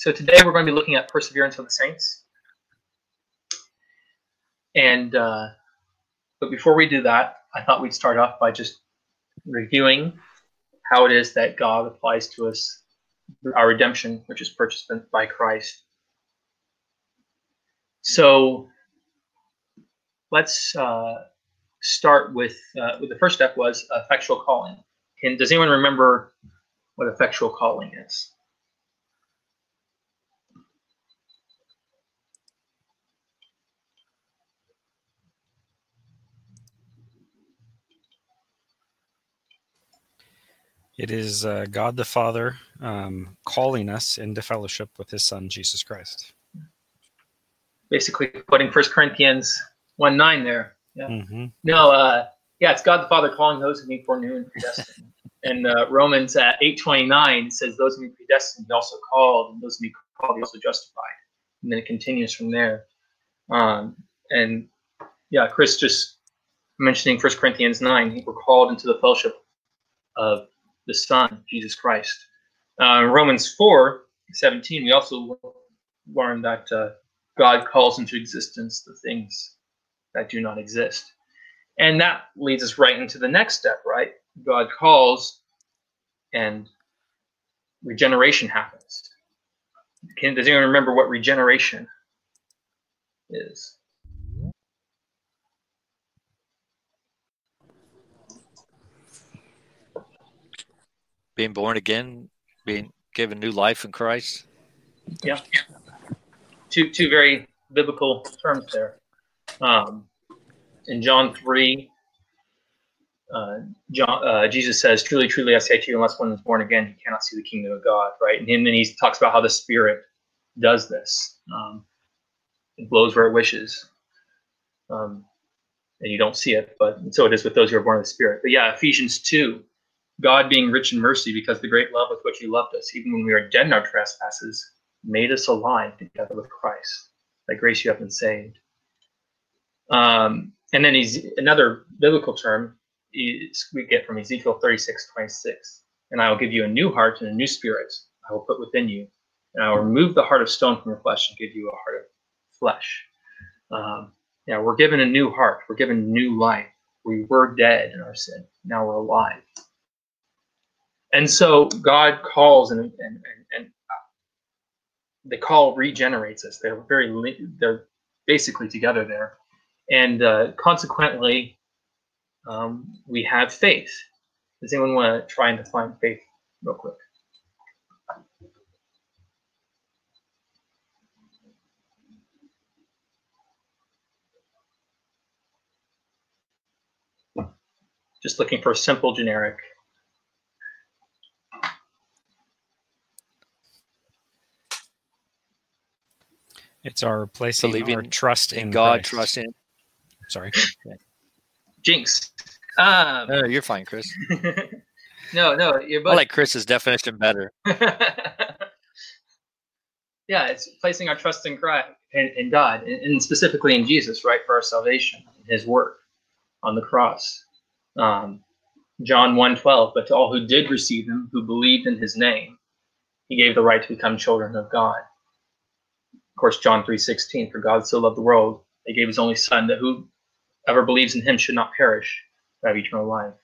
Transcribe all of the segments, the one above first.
so today we're going to be looking at perseverance of the saints. And uh, but before we do that, I thought we'd start off by just reviewing how it is that God applies to us our redemption, which is purchased by Christ. So let's uh, start with, uh, with the first step was effectual calling. Can, does anyone remember what effectual calling is? It is uh, God the Father um, calling us into fellowship with His Son Jesus Christ. Basically, putting First Corinthians one nine there. Yeah. Mm-hmm. No, uh, yeah, it's God the Father calling those whom He foreknew and predestined. and uh, Romans at eight twenty nine says, "Those whom He predestined, He also called, and those whom He called, He also justified." And then it continues from there. Um, and yeah, Chris just mentioning First Corinthians nine, we're called into the fellowship of the Son, Jesus Christ. Uh, Romans 4 17, we also learn that uh, God calls into existence the things that do not exist. And that leads us right into the next step, right? God calls and regeneration happens. Can, does anyone remember what regeneration is? Being born again, being given new life in Christ. Yeah, two two very biblical terms there. Um, in John three, uh, John, uh, Jesus says, "Truly, truly, I say to you, unless one is born again, he cannot see the kingdom of God." Right, and then he talks about how the Spirit does this. Um, it blows where it wishes, um, and you don't see it, but so it is with those who are born of the Spirit. But yeah, Ephesians two God being rich in mercy because the great love with which he loved us, even when we were dead in our trespasses, made us alive together with Christ. By grace you have been saved. Um, and then he's another biblical term is, we get from Ezekiel 36, 26. And I will give you a new heart and a new spirit I will put within you. And I will remove the heart of stone from your flesh and give you a heart of flesh. Um, yeah, we're given a new heart. We're given new life. We were dead in our sin. Now we're alive. And so God calls and, and, and, and the call regenerates us. They're very, they're basically together there. And uh, consequently, um, we have faith. Does anyone want to try and define faith real quick? Just looking for a simple generic. It's our placing Believing our trust in, in God, Christ. trusting. Sorry. Jinx. Um, no, you're fine, Chris. no, no, you're both. I like Chris's definition better. yeah, it's placing our trust in Christ, in, in God, and, and, specifically in Jesus, right, for our salvation, His work on the cross. Um, John 1:12, but to all who did receive Him, who believed in His name, He gave the right to become children of God course, John 3.16, for God so loved the world, he gave his only son, that whoever believes in him should not perish, but have eternal life.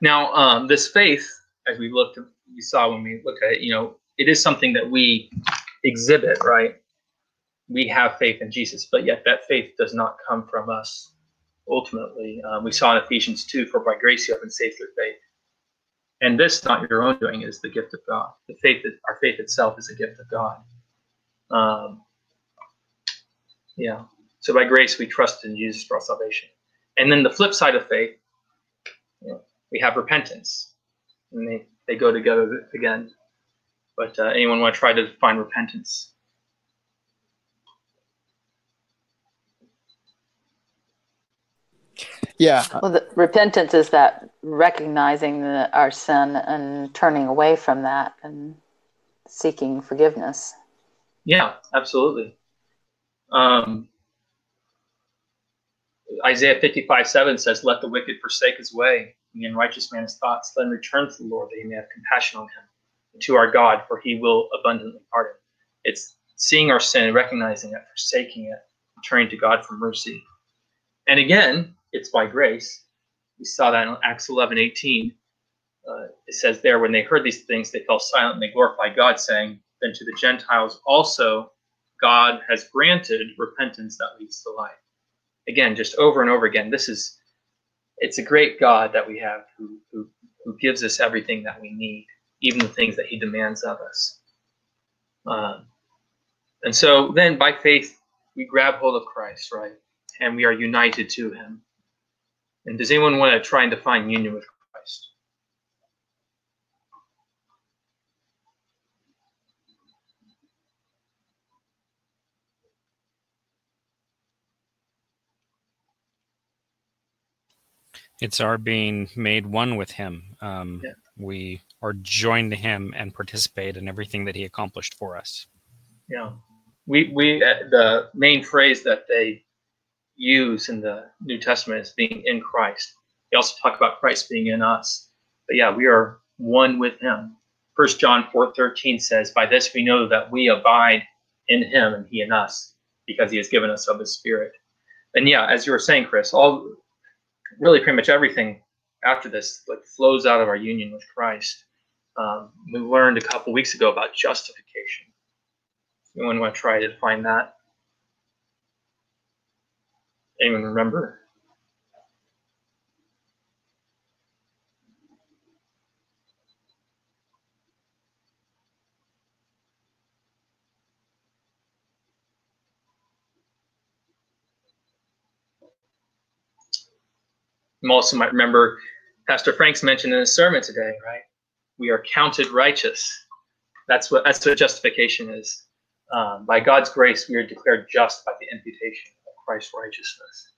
Now, um, this faith, as we looked, we saw when we looked at it, you know, it is something that we exhibit, right? We have faith in Jesus, but yet that faith does not come from us ultimately. Um, we saw in Ephesians 2, for by grace you have been saved through faith. And this, not your own doing, is the gift of God. The faith, that, our faith itself is a gift of God. Um, yeah. So by grace, we trust in Jesus for our salvation. And then the flip side of faith, you know, we have repentance. And they, they go together again. But uh, anyone want to try to define repentance? Yeah. Well, the, repentance is that recognizing the, our sin and turning away from that and seeking forgiveness. Yeah, absolutely. Um, Isaiah 55 7 says, Let the wicked forsake his way, and the unrighteous man his thoughts. Let him return to the Lord, that he may have compassion on him, and to our God, for he will abundantly pardon. It's seeing our sin, recognizing it, forsaking it, turning to God for mercy. And again, it's by grace. We saw that in Acts 11 18. Uh, it says there, when they heard these things, they fell silent and they glorified God, saying, Then to the Gentiles also God has granted repentance that leads to life. Again, just over and over again, this is it's a great God that we have who, who, who gives us everything that we need, even the things that he demands of us. Um, and so then by faith, we grab hold of Christ, right? And we are united to him. And does anyone want to try and define union with Christ? It's our being made one with Him. Um, Yeah. We are joined to Him and participate in everything that He accomplished for us. Yeah. We, we uh, the main phrase that they use in the New Testament is being in Christ. They also talk about Christ being in us. But yeah, we are one with him. First John 4:13 says, By this we know that we abide in him and he in us, because he has given us of his spirit. And yeah, as you were saying, Chris, all really pretty much everything after this like flows out of our union with Christ. Um, we learned a couple weeks ago about justification. Anyone want to try to find that? Anyone remember? You also might remember Pastor Franks mentioned in his sermon today, right? We are counted righteous. That's what that's what justification is. Um, by God's grace, we are declared just by the imputation of Christ's righteousness.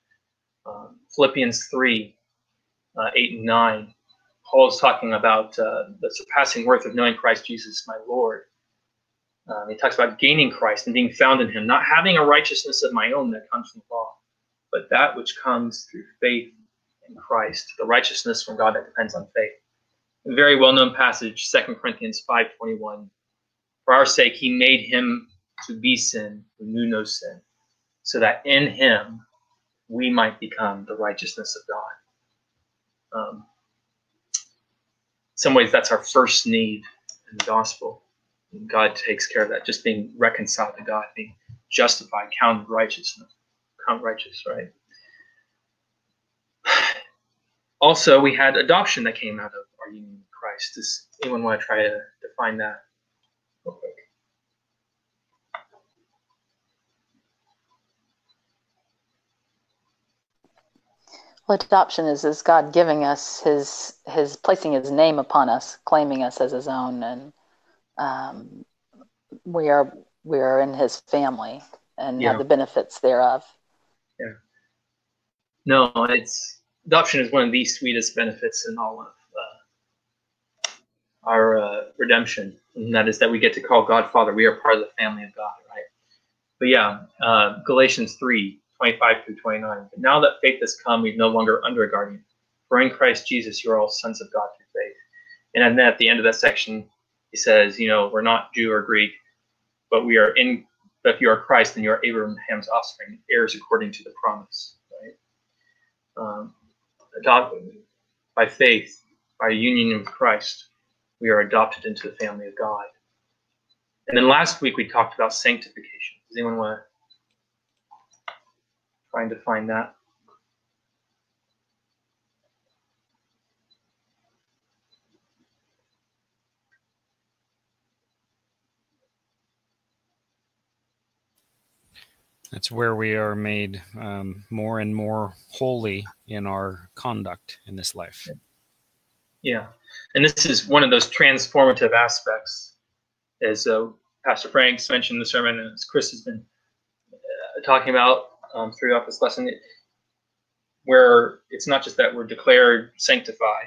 Um, Philippians 3 uh, 8 and 9, Paul is talking about uh, the surpassing worth of knowing Christ Jesus, my Lord. Um, he talks about gaining Christ and being found in him, not having a righteousness of my own that comes from the law, but that which comes through faith in Christ, the righteousness from God that depends on faith. A very well-known passage, 2 Corinthians 5.21. For our sake, he made him to be sin who knew no sin, so that in him we might become the righteousness of God. Um, some ways, that's our first need in the gospel. And God takes care of that, just being reconciled to God, being justified, counted righteousness, count righteous, right? Also, we had adoption that came out of our union with Christ. Does anyone want to try to define that real quick? Well, adoption is is God giving us his his placing his name upon us, claiming us as his own, and um, we are we are in his family and Yeah. have the benefits thereof. Yeah. No, it's adoption is one of the sweetest benefits in all of uh, our uh, redemption, and that is that we get to call God Father. We are part of the family of God, right? But yeah, uh, Galatians 3 25 through 29. But now that faith has come, we're no longer under a guardian. For in Christ Jesus, you are all sons of God through faith. And then at the end of that section, he says, you know, we're not Jew or Greek, but we are in, but if you are Christ, then you are Abraham's offspring, heirs according to the promise, right? um, adopted by faith, by union with Christ, we are adopted into the family of God. And then last week we talked about sanctification. Does anyone want to try and define that? That's where we are made um, more and more holy in our conduct in this life. Yeah, and this is one of those transformative aspects, as uh, Pastor Franks mentioned in the sermon, and as Chris has been uh, talking about um, throughout this lesson, where it's not just that we're declared sanctified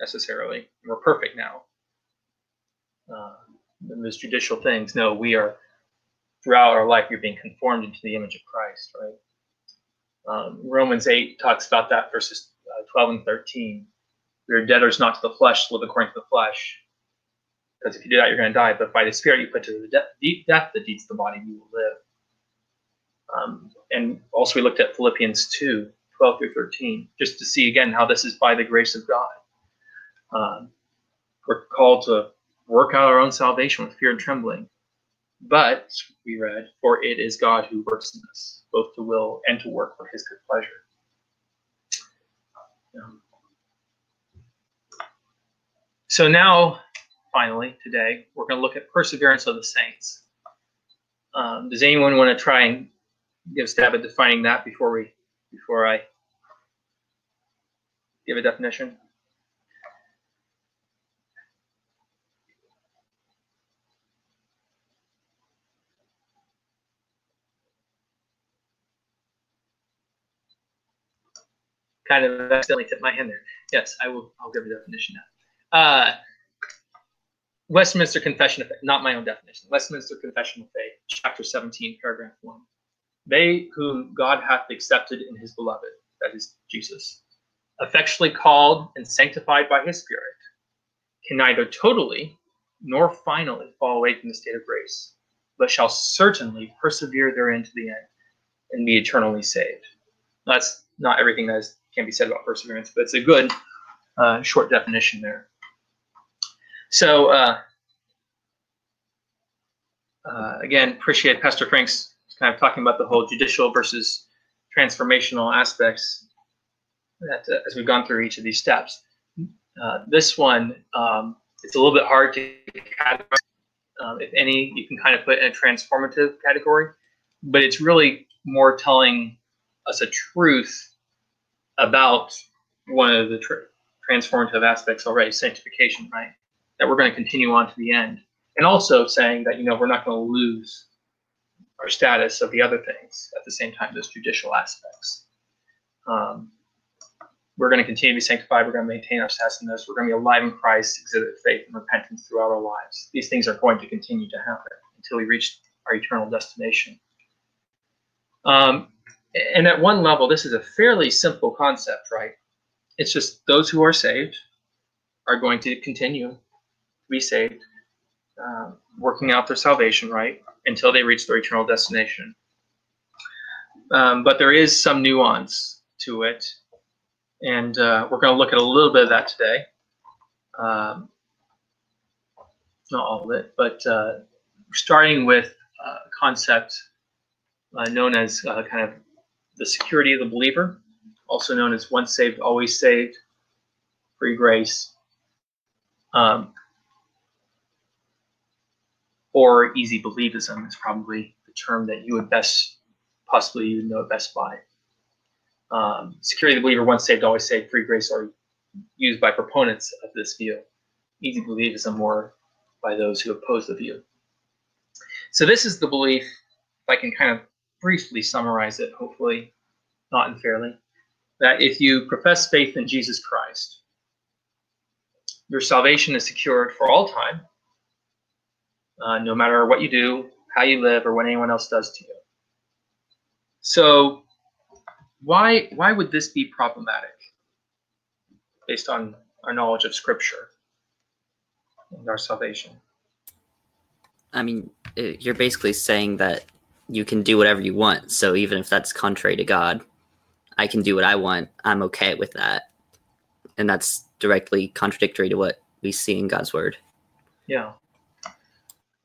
necessarily, we're perfect now. Uh, those judicial things, no, we are throughout our life, you're being conformed into the image of Christ, right? Um, Romans 8 talks about that, verses uh, 12 and 13 we are debtors not to the flesh, live according to the flesh. because if you do that, you're going to die. But by the Spirit, you put to the death, deep death the deeds of the body, you will live. Um, and also, we looked at Philippians 2 12 through 13, just to see again how this is by the grace of God. Um, we're called to work out our own salvation with fear and trembling. But, we read, for it is God who works in us, both to will and to work for his good pleasure. Um, so now, finally, today, we're going to look at perseverance of the saints. Um, does anyone want to try and give a stab at defining that before we before I give a definition? Kind of accidentally tipped my hand there. Yes, I will. I'll give a definition now. Uh, Westminster Confession of Faith, not my own definition. Westminster Confession of Faith, chapter 17, paragraph 1. They whom God hath accepted in his beloved, that is Jesus, effectually called and sanctified by his Spirit, can neither totally nor finally fall away from the state of grace, but shall certainly persevere therein to the end and be eternally saved. That's not everything that is, can be said about perseverance, but it's a good uh, short definition there. So, uh, uh, again, appreciate Pastor Franks' kind of talking about the whole judicial versus transformational aspects that uh, as we've gone through each of these steps. Uh, this one, um, it's a little bit hard to categorize. Um, if any, you can kind of put in a transformative category, but it's really more telling us a truth about one of the tr- transformative aspects already, sanctification, right? That we're going to continue on to the end. And also saying that, you know, we're not going to lose our status of the other things at the same time, those judicial aspects. Um, we're going to continue to be sanctified. We're going to maintain our status in this. We're going to be alive in Christ, exhibit faith and repentance throughout our lives. These things are going to continue to happen until we reach our eternal destination. Um, and at one level, this is a fairly simple concept, right? It's just those who are saved are going to continue to be saved, uh, working out their salvation, right, until they reach their eternal destination. Um, but there is some nuance to it, and uh, we're going to look at a little bit of that today. Um, not all of it, but uh, starting with a concept uh, known as uh, kind of the security of the believer, also known as once saved, always saved, free grace, um, or easy believism is probably the term that you would best, possibly you know it best by. Um, security of the believer, once saved, always saved, free grace are used by proponents of this view. Easy believism more by those who oppose the view. So this is the belief, if I can kind of briefly summarize it, hopefully not unfairly, that if you profess faith in Jesus Christ, your salvation is secured for all time, uh, no matter what you do, how you live, or what anyone else does to you. So, why why would this be problematic, based on our knowledge of Scripture and our salvation? I mean, you're basically saying that you can do whatever you want. So even if that's contrary to God, I can do what I want. I'm okay with that. And that's directly contradictory to what we see in God's word. Yeah.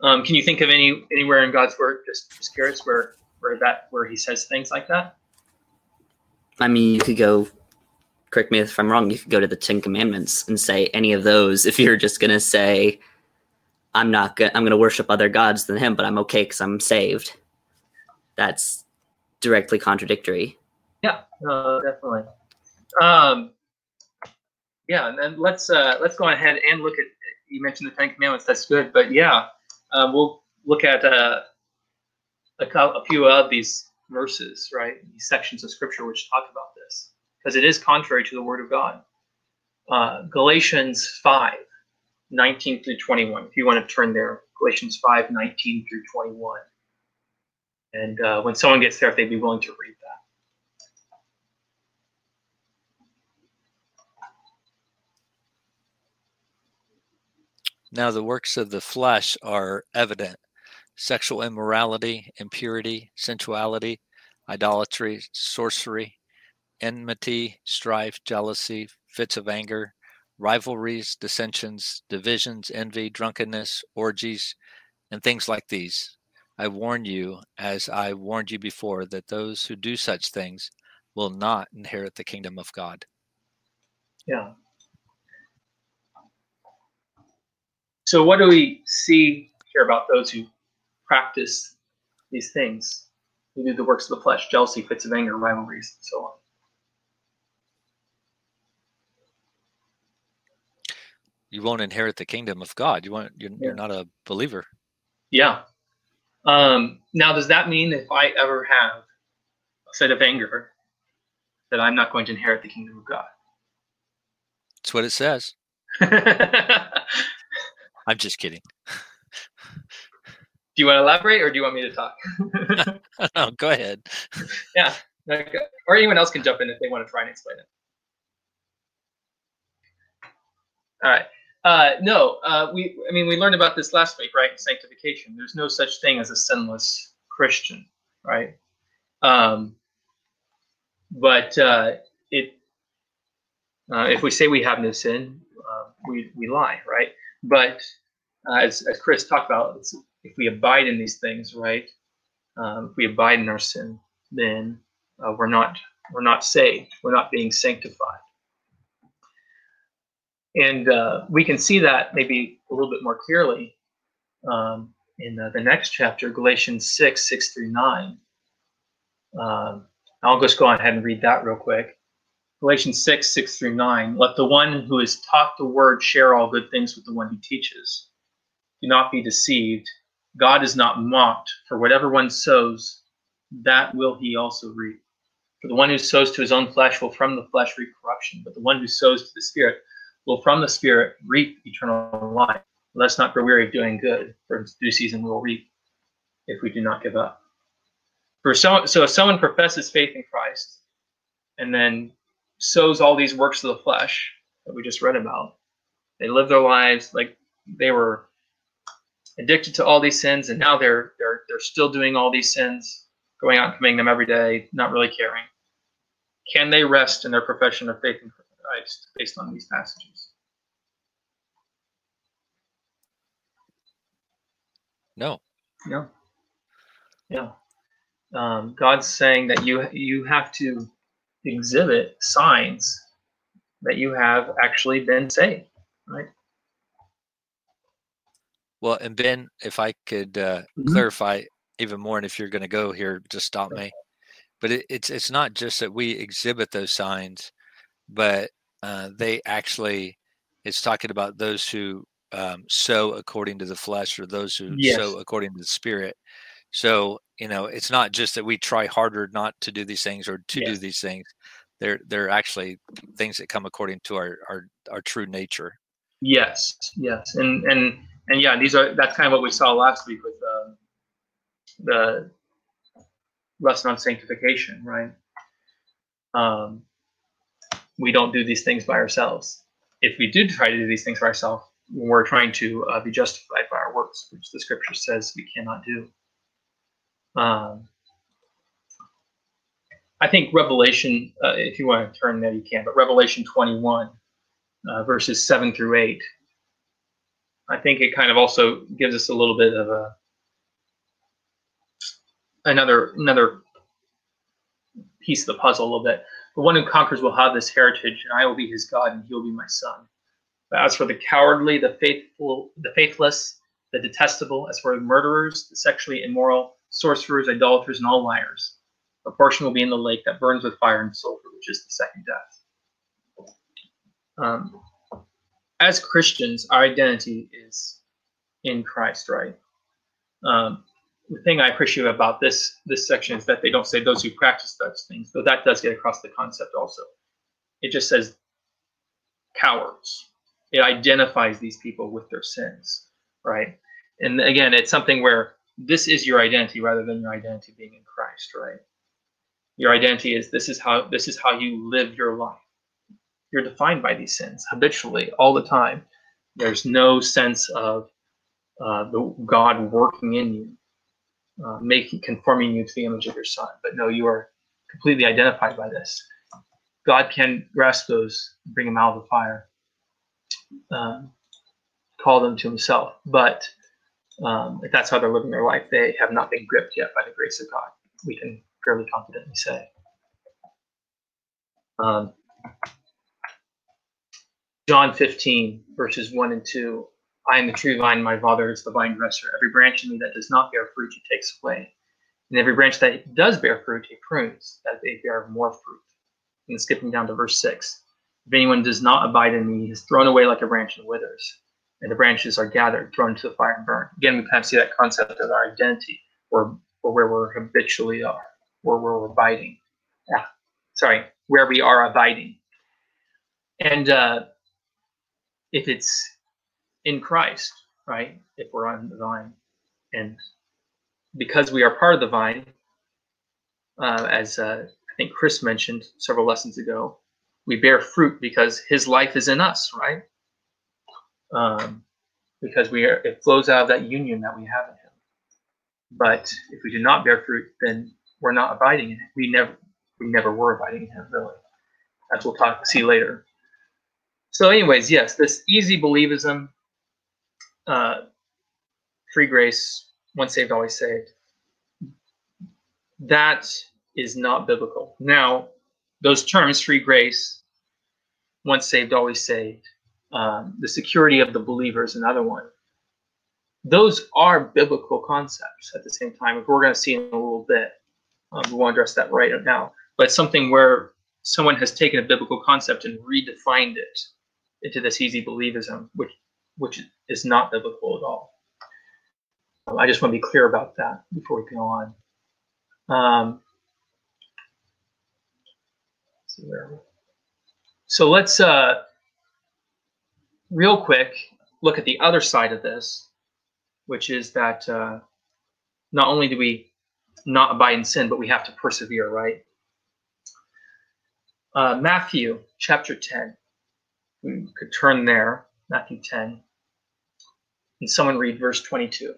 Um, can you think of any anywhere in God's word, just, just curious, where where that where he says things like that? I mean, you could go. Correct me if I'm wrong. You could go to the Ten Commandments and say any of those. If you're just gonna say, "I'm not gonna, I'm gonna worship other gods than Him," but I'm okay because I'm saved. That's directly contradictory. Yeah, definitely. Um, yeah, and then let's uh, let's go ahead and look at. You mentioned the Ten Commandments. That's good, but yeah, um, we'll look at uh, a, a few of these verses, right? These sections of Scripture which talk about this, because it is contrary to the Word of God. Uh, Galatians 5, 19 through 21. If you want to turn there, Galatians 5, 19 through 21. And uh, when someone gets there, if they'd be willing to read that. Now the works of the flesh are evident sexual immorality, impurity, sensuality, idolatry, sorcery, enmity, strife, jealousy, fits of anger, rivalries, dissensions, divisions, envy, drunkenness, orgies, and things like these. I warn you, as I warned you before, that those who do such things will not inherit the kingdom of God. Yeah. So, what do we see here about those who practice these things? Who do the works of the flesh, jealousy, fits of anger, rivalries, and so on. You won't inherit the kingdom of God. You want you're, Yeah. you're not a believer. Yeah. Um, now, does that mean if I ever have a fit of anger, that I'm not going to inherit the kingdom of God? That's what it says. I'm just kidding. Do you want to elaborate, or do you want me to talk? no, go ahead. yeah. Okay. Or anyone else can jump in if they want to try and explain it. All right. Uh, no, uh, we. I mean, we learned about this last week, right? Sanctification. There's no such thing as a sinless Christian, right? Um, but uh, it. Uh, if we say we have no sin, uh, we we lie, right? But uh, as as Chris talked about, if we abide in these things, right? Um, if we abide in our sin, then we're not we're not saved. We're not being sanctified. And uh, we can see that maybe a little bit more clearly um, in uh, the next chapter, Galatians 6, 6 through 9. Um, I'll just go ahead and read that real quick. Galatians 6, 6 through 9. Let the one who is taught the word share all good things with the one who teaches. Do not be deceived. God is not mocked, for whatever one sows, that will he also reap. For the one who sows to his own flesh will from the flesh reap corruption, but the one who sows to the Spirit will from the Spirit reap eternal life. Let's not grow weary of doing good, for in due season we will reap if we do not give up. For so, so if someone professes faith in Christ and then sows all these works of the flesh that we just read about, they live their lives like they were addicted to all these sins, and now they're they're they're still doing all these sins, going out and committing them every day, not really caring. Can they rest in their profession of faith in Christ based on these passages? No. No. Yeah. Um, God's saying that you you have to exhibit signs that you have actually been saved, right? Well, and Ben, if I could uh, Mhm. clarify even more, and if you're going to go here, just stop me. But it, it's it's not just that we exhibit those signs, but uh, they actually it's talking about those who um, sow according to the flesh or those who Yes. sow according to the spirit. So you know, it's not just that we try harder not to do these things or to do these things. They're they're actually things that come according to our our, our true nature. Yes, yes, and and and yeah, these are that's kind of what we saw last week with um, the lesson on sanctification, right? Um, we don't do these things by ourselves. If we do try to do these things by ourselves, we're trying to uh, be justified by our works, which the scripture says we cannot do. Um, I think Revelation, uh, if you want to turn there, you can, but Revelation 21, uh, verses 7 through 8, I think it kind of also gives us a little bit of a another another piece of the puzzle a little bit. The one who conquers will have this heritage, and I will be his God, and he will be my son. But as for the cowardly, the faithful, the faithless, the detestable, as for the murderers, the sexually immoral, sorcerers, idolaters, and all liars, a portion will be in the lake that burns with fire and sulfur, which is the second death. Um, as Christians, our identity is in Christ, right? Um, the thing I appreciate about this this section is that they don't say those who practice such things, though that does get across the concept also. It just says cowards. It identifies these people with their sins, right? And again, it's something where this is your identity rather than your identity being in Christ, right? Your identity is this is how this is how you live your life. You're defined by these sins habitually all the time. There's no sense of uh, the God working in you, uh, making conforming you to the image of your Son. But no, you are completely identified by this. God can grasp those, bring them out of the fire, um, call them to Himself. But um, if that's how they're living their life, they have not been gripped yet by the grace of God. We can fairly confidently say. Um, John 15, verses 1 and 2. I am the true vine, my Father is the vine dresser. Every branch in me that does not bear fruit, he takes away. And every branch that does bear fruit, he prunes, that they bear more fruit. And skipping down to verse 6. If anyone does not abide in me, he is thrown away like a branch and withers. And the branches are gathered, thrown into the fire and burned. Again, we kind of see that concept of our identity, or, or where we're habitually are, or where we're abiding. Yeah, sorry, where we are abiding. And uh, if it's in Christ, right? If we're on the vine, and because we are part of the vine, uh, as uh, I think Chris mentioned several lessons ago, we bear fruit because His life is in us, right? Um, because we are, it flows out of that union that we have in Him. But if we do not bear fruit, then we're not abiding in it. We never, we never were abiding in Him, really. As we'll talk, see later. So, anyways, yes, this easy believism, uh, free grace, once saved, always saved, that is not biblical. Now, those terms, free grace, once saved, always saved, um, the security of the believer is another one. Those are biblical concepts at the same time, if we're going to see in a little bit. Um, we won't address that right now. But something where someone has taken a biblical concept and redefined it into this easy believism, which which is not biblical at all. Um, I just want to be clear about that before we go on. Um, so let's uh, real quick look at the other side of this, which is that uh, not only do we not abide in sin, but we have to persevere, right? Uh, Matthew chapter 10 we could turn there, Matthew 10. And someone read verse 22.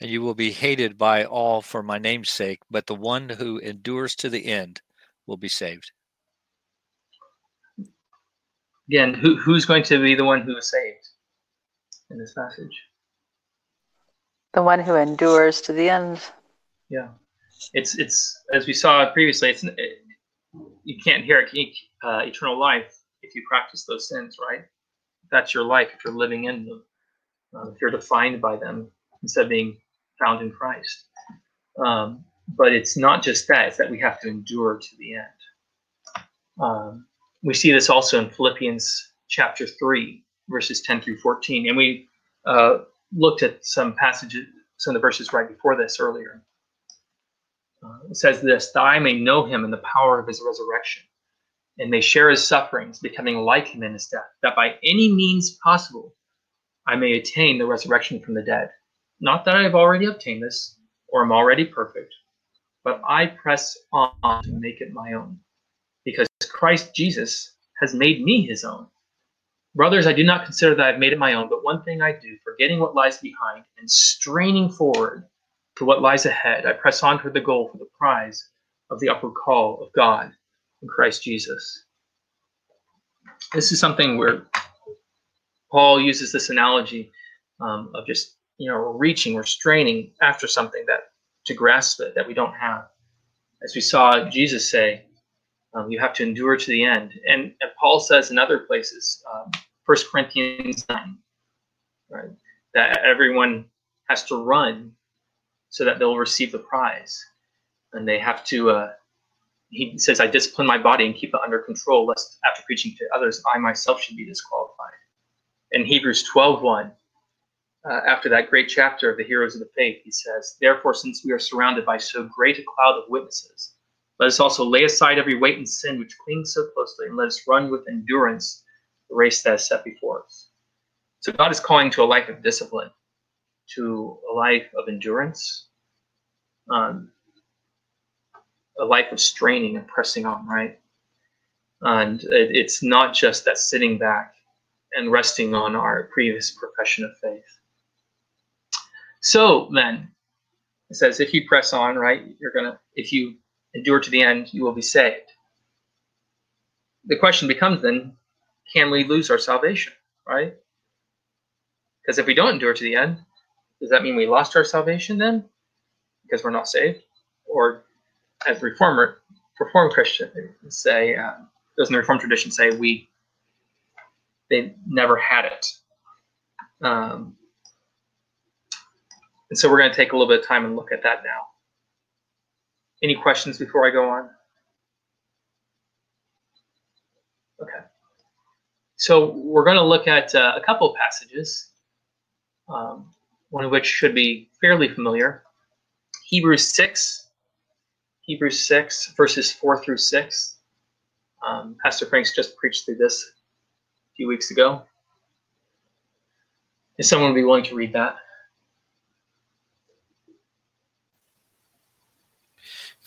And you will be hated by all for my name's sake, but the one who endures to the end will be saved. Again, who, who's going to be the one who is saved? in this passage. The one who endures to the end. Yeah, it's it's as we saw previously. It's it, you can't hear uh, eternal life if you practice those sins, right? That's your life if you're living in them. Uh, if you're defined by them instead of being found in Christ. Um, but it's not just that; it's that we have to endure to the end. Um, we see this also in Philippians chapter three, verses 10 through 14. And we uh, looked at some passages, some of the verses right before this earlier. Uh, it says this that I may know him in the power of his resurrection and may share his sufferings, becoming like him in his death, that by any means possible I may attain the resurrection from the dead. Not that I have already obtained this or am already perfect, but I press on to make it my own, because Christ Jesus has made me his own. Brothers, I do not consider that I've made it my own, but one thing I do, forgetting what lies behind and straining forward to what lies ahead, I press on toward the goal for the prize of the upward call of God in Christ Jesus. This is something where Paul uses this analogy um, of just, you know, reaching, we're straining after something that to grasp it that we don't have. As we saw Jesus say, um, you have to endure to the end. And, and Paul says in other places, um, 1 Corinthians 9, right? That everyone has to run so that they'll receive the prize. And they have to, uh, he says, I discipline my body and keep it under control, lest after preaching to others, I myself should be disqualified. In Hebrews 12 1, uh, after that great chapter of the heroes of the faith, he says, Therefore, since we are surrounded by so great a cloud of witnesses, let us also lay aside every weight and sin which clings so closely, and let us run with endurance the race that is set before us. So God is calling to a life of discipline. to a life of endurance, um, a life of straining and pressing on, right? And it, it's not just that sitting back and resting on our previous profession of faith. So then, it says, if you press on, right, you're to, if you endure to the end, you will be saved. The question becomes then, can we lose our salvation, right? Because if we don't endure to the end, does that mean we lost our salvation then? Because we're not saved? Or as reformer, reformed Christians say, uh, doesn't the Reformed tradition say we they never had it? Um, and so we're going to take a little bit of time and look at that now. Any questions before I go on? Okay. So we're going to look at uh, a couple of passages, um, one of which should be fairly familiar. Hebrews 6, Hebrews 6, verses 4 through 6. Um, Pastor Franks just preached through this a few weeks ago. Is someone be willing to read that?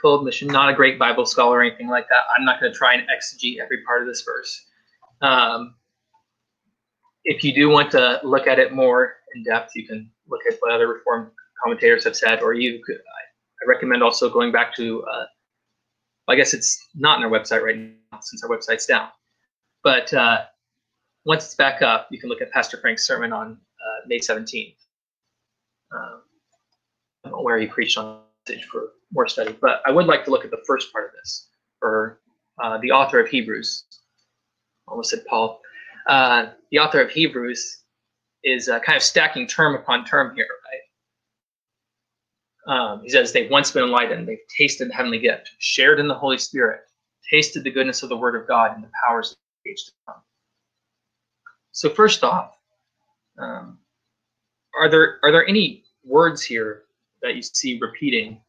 full admission, not a great Bible scholar or anything like that. I'm not going to try and exegete every part of this verse. Um, if you do want to look at it more in depth, you can look at what other Reformed commentators have said, or you could. I, I recommend also going back to. Uh, I guess it's not on our website right now since our website's down, but uh, once it's back up, you can look at Pastor Franks' sermon on uh, May 17th, um, where he preached on for more study. But I would like to look at the first part of this for uh, the author of Hebrews. Almost said Paul. Uh, the author of Hebrews is uh, kind of stacking term upon term here, right? Um, he says they've once been enlightened, they've tasted the heavenly gift, shared in the Holy Spirit, tasted the goodness of the Word of God and the powers of the age to come. So first off, um, are there are there any words here that you see repeating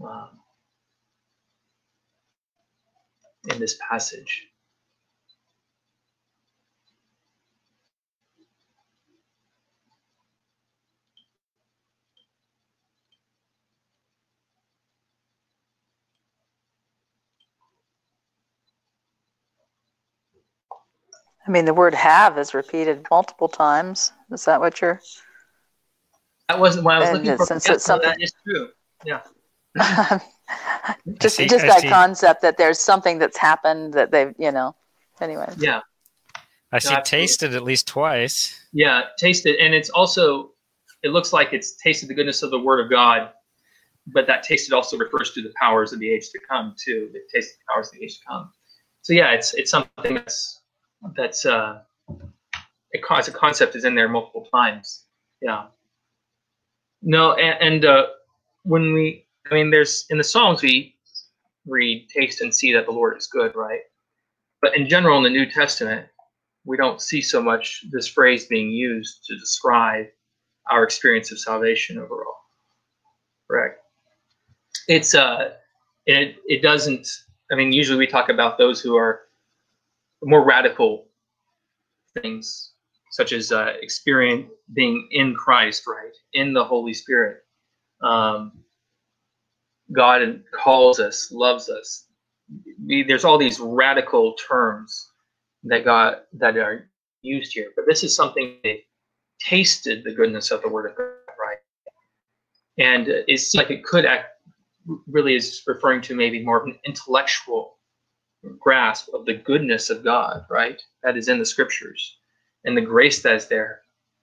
um, in this passage? I mean, the word have is repeated multiple times. Is that what you're? That wasn't what I was looking for. since Yeah, it's so something- that is true. Yeah. just see- just I that see. concept that there's something that's happened that they've, you know. Anyway, Yeah. I see absolutely. tasted at least twice. Yeah. Tasted. And it's also, it looks like it's tasted the goodness of the Word of God, but that tasted also refers to the powers of the age to come, too. They tasted the powers of the age to come. So, yeah, it's it's something that's, that's, uh, it, co- as a concept is in there multiple times. Yeah. No, and, and uh, when we, I mean, there's in the Psalms we read, taste and see that the Lord is good, right? But in general, in the New Testament, we don't see so much this phrase being used to describe our experience of salvation overall. Correct. It's uh, it it doesn't. I mean, usually we talk about those who are more radical things, such as uh, experience being in Christ, right, in the Holy Spirit. Um, God calls us, loves us. There's all these radical terms that God that are used here, but this is something they tasted the goodness of the Word of God, right? And it seems like it could act really is referring to maybe more of an intellectual grasp of the goodness of God, right? That is in the Scriptures, and the grace that is there,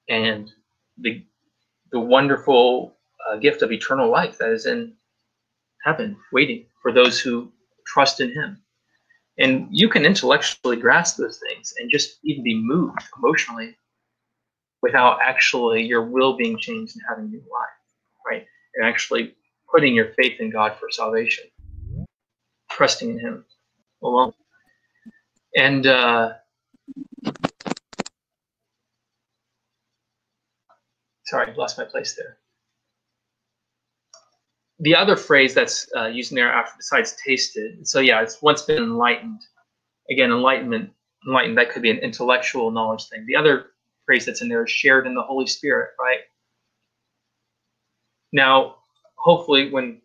and the the wonderful uh, gift of eternal life that is in heaven, waiting for those who trust in Him. And you can intellectually grasp those things and just even be moved emotionally without actually your will being changed and having new life, right? and actually putting your faith in God for salvation, trusting in Him alone. And uh, sorry, lost my place there. The other phrase that's uh, used in there after besides tasted, so yeah, it's once been enlightened. Again, enlightenment, enlightened, that could be an intellectual knowledge thing. The other phrase that's in there is shared in the Holy Spirit, right? Now, hopefully, when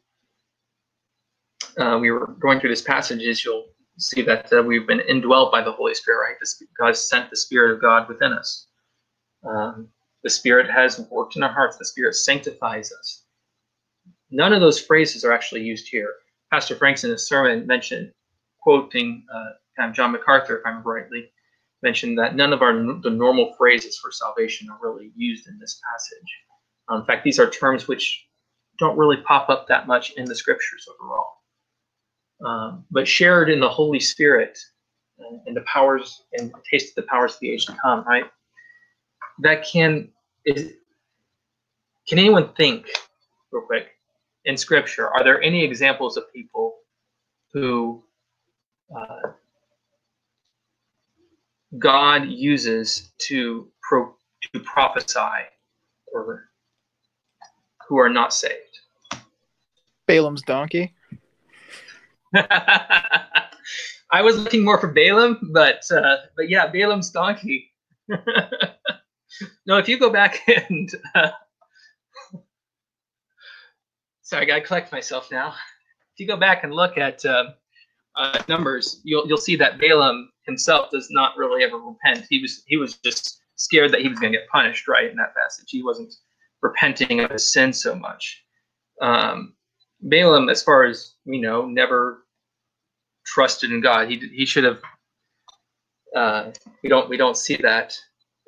uh, we were going through this passages, you'll see that uh, we've been indwelt by the Holy Spirit, right? This, God sent the Spirit of God within us. Um, the Spirit has worked in our hearts. The Spirit sanctifies us. None of those phrases are actually used here. Pastor Franks in his sermon mentioned, quoting uh, John MacArthur, if I remember rightly, mentioned that none of our the normal phrases for salvation are really used in this passage. Um, in fact, these are terms which don't really pop up that much in the scriptures overall. Um, but shared in the Holy Spirit and, and, the powers and taste of the powers of the age to come, right? That can is can anyone think real quick in scripture? Are there any examples of people who uh, god uses to pro, to prophesy or who are not saved? Balaam's donkey? I was looking more for balaam but uh, but yeah balaam's donkey. No if you go back and uh, sorry, I got to collect myself now. If you go back and look at uh, uh, numbers, you'll you'll see that Balaam himself does not really ever repent. He was he was just scared that he was going to get punished, right? In that passage, he wasn't repenting of his sin so much. Um, Balaam, as far as we know, never trusted in God. He he should have. Uh, we don't we don't see that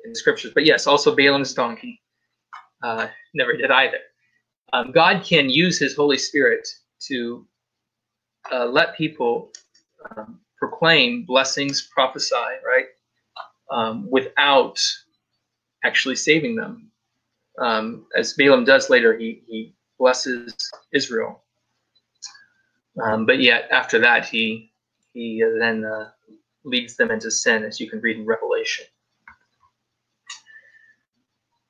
in the scriptures, but yes, also Balaam's donkey uh, never did either um, God can use His Holy Spirit to uh, let people um, proclaim blessings, prophesy, right, um, without actually saving them. Um, as Balaam does later, he, he blesses Israel. Um, but yet, after that, he, he then uh, leads them into sin, as you can read in Revelation.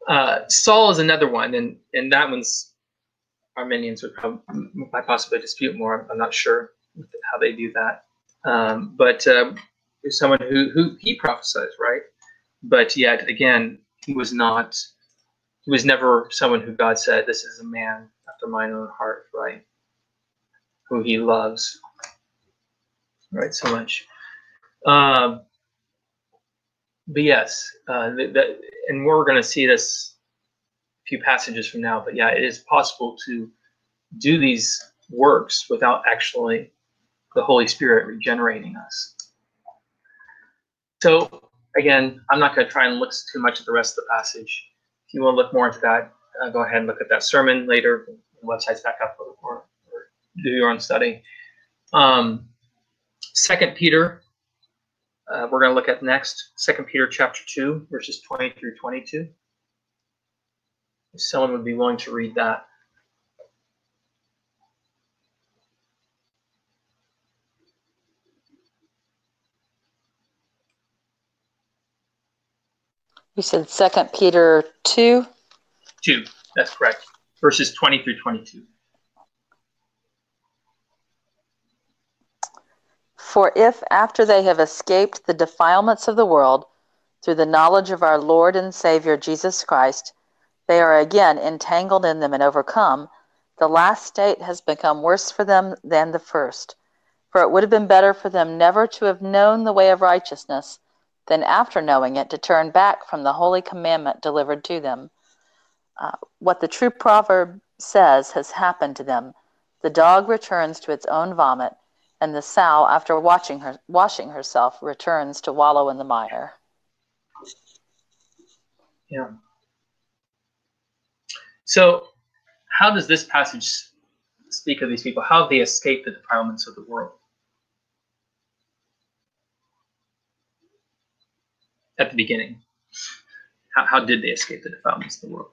Uh, Saul is another one, and, and that one's Arminians would probably might possibly dispute more. I'm not sure how they do that. Um, but uh, someone who who he prophesies, right? But yet again, he was not. He was never someone who God said, "This is a man after mine own heart," right? Who He loves, right? So much. Um, but yes, uh, that, and we're going to see this few passages from now. But yeah, it is possible to do these works without actually the Holy Spirit regenerating us. So again, I'm not going to try and look too much at the rest of the passage. If you want to look more into that, uh, go ahead and look at that sermon later. The website's back up or, or, do your own study. Um, Second Peter, uh, we're going to look at next. Second Peter chapter two, verses 20 through 22 if someone would be willing to read that. You said Second Peter 2? 2, that's correct. Verses 20 through 22. For if after they have escaped the defilements of the world through the knowledge of our Lord and Savior Jesus Christ, they are again entangled in them and overcome, the last state has become worse for them than the first. For it would have been better for them never to have known the way of righteousness than after knowing it to turn back from the holy commandment delivered to them. Uh, what the true proverb says has happened to them. The dog returns to its own vomit, and the sow, after watching her, washing herself, returns to wallow in the mire. Yeah. So, how does this passage speak of these people? How they escape the defilements of the world? At the beginning, how, how did they escape the defilements of the world?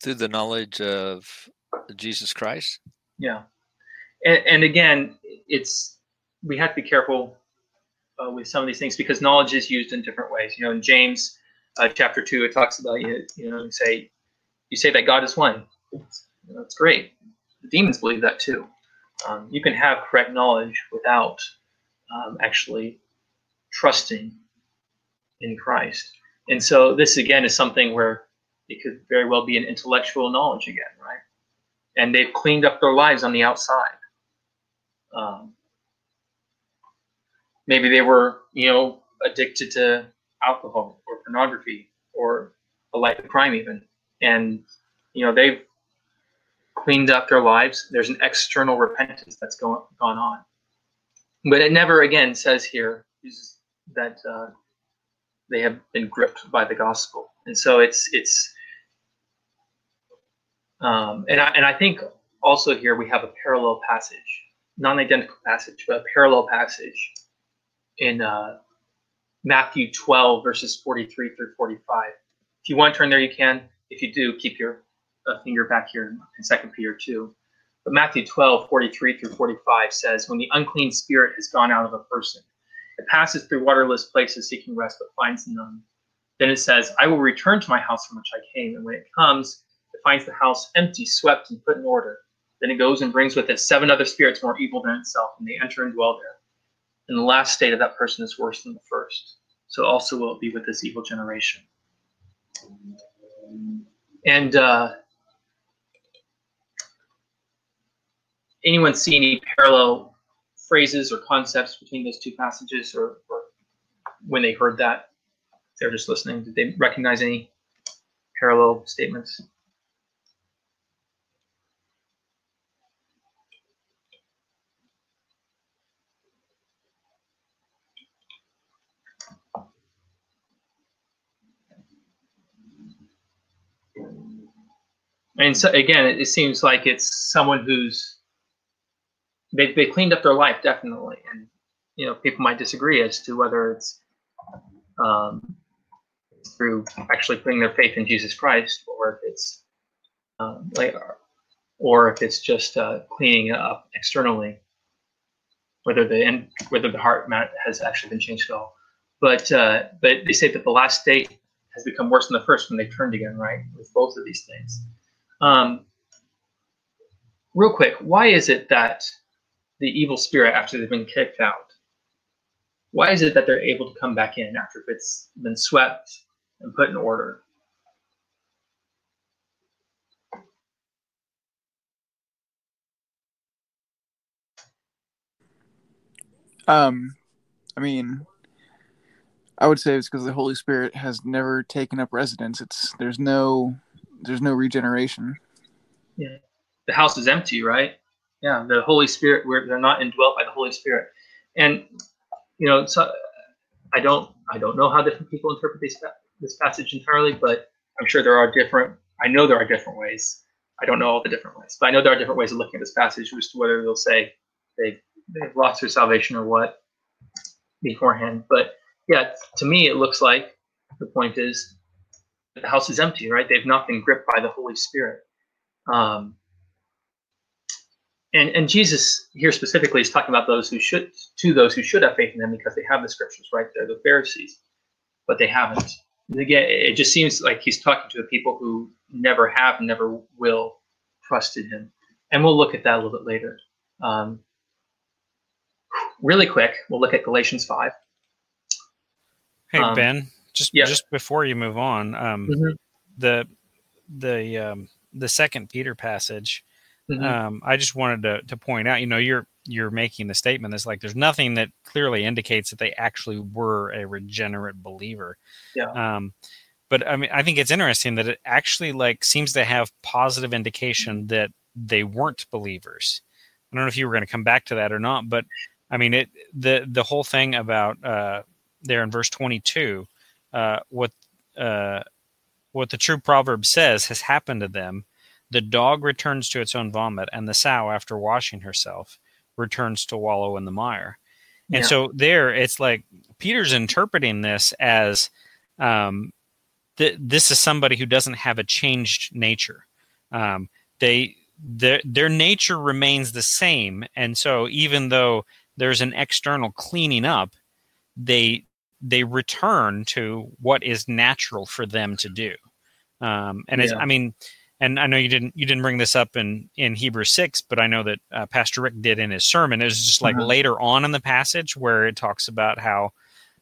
Through the knowledge of Jesus Christ. Yeah. And, and again, it's we have to be careful uh, with some of these things because knowledge is used in different ways. You know, in James uh, chapter two, it talks about you. You know, you say you say that God is one. That's great. The demons believe that too. Um, you can have correct knowledge without um, actually trusting in Christ. And so this again is something where it could very well be an intellectual knowledge again, right? And they've cleaned up their lives on the outside. Um, maybe they were, you know, addicted to alcohol or pornography or a life of crime even, and you know they've cleaned up their lives. There's an external repentance that's going gone on, but it never again says here that uh, they have been gripped by the gospel, and so it's it's um, and I and I think also here we have a parallel passage, non-identical passage, but a parallel passage in uh, Matthew 12 verses 43 through 45. If you want to turn there, you can. If you do, keep your uh, finger back here in Second Peter 2. But Matthew 12, 43 through 45 says, When the unclean spirit has gone out of a person, it passes through waterless places seeking rest, but finds none. Then it says, I will return to my house from which I came. And when it comes, it finds the house empty, swept, and put in order. Then it goes and brings with it seven other spirits more evil than itself, and they enter and dwell there. And the last state of that person is worse than the first. So also will it be with this evil generation. And uh, anyone see any parallel phrases or concepts between those two passages, or, or when they heard that, they're just listening? Did they recognize any parallel statements? And so again, it, it seems like it's someone who's they they cleaned up their life definitely, and you know people might disagree as to whether it's um, through actually putting their faith in Jesus Christ, or if it's um, like, or if it's just uh, cleaning up externally, whether the and whether the heart has actually been changed at all. But uh, but they say that the last state has become worse than the first when they turned again, right? With both of these things. Um, real quick, why is it that the evil spirit, after they've been kicked out, why is it that they're able to come back in after it's been swept and put in order? Um, I mean, I would say it's because the Holy Spirit has never taken up residence. It's there's no there's no regeneration. Yeah, the house is empty, right? Yeah, the Holy Spirit, where they're not indwelt by the Holy Spirit, and you know, so I don't I don't know how different people interpret this this passage entirely, but I'm sure there are different. I know there are different ways. I don't know all the different ways, but I know there are different ways of looking at this passage as to whether they'll say they they've lost their salvation or what beforehand. But yeah, to me, it looks like the point is the house is empty, right? They've not been gripped by the Holy Spirit. Um, and and Jesus here specifically is talking about those who should to those who should have faith in them because they have the scriptures, right? They're the Pharisees, but they haven't. And again, it just seems like he's talking to the people who never have, never will trust in him. And we'll look at that a little bit later. Um, really quick, we'll look at Galatians five. Hey um, Ben, just yeah. just before you move on, um, mm-hmm. the the um, the second Peter passage, mm-hmm. um, I just wanted to to point out. You know, you're you're making the statement that's like there's nothing that clearly indicates that they actually were a regenerate believer. Yeah. Um, but I mean, I think it's interesting that it actually like seems to have positive indication that they weren't believers. I don't know if you were going to come back to that or not, but I mean, it the the whole thing about uh, there in verse 22 uh, what uh, what the true proverb says has happened to them. The dog returns to its own vomit, and the sow, after washing herself, returns to wallow in the mire. And yeah. so there, it's like Peter's interpreting this as um, th- this is somebody who doesn't have a changed nature. Um, they their their nature remains the same, and so even though there's an external cleaning up, they they return to what is natural for them to do. Um, and yeah. I mean, and I know you didn't you didn't bring this up in in Hebrew six, but I know that uh, Pastor Rick did in his sermon. It was just like uh-huh. later on in the passage where it talks about how